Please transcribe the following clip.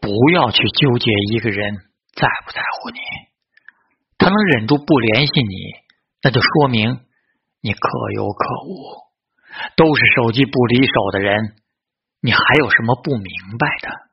不要去纠结一个人在不在乎你。他能忍住不联系你那就说明你可有可无。都是手机不离手的人你还有什么不明白的？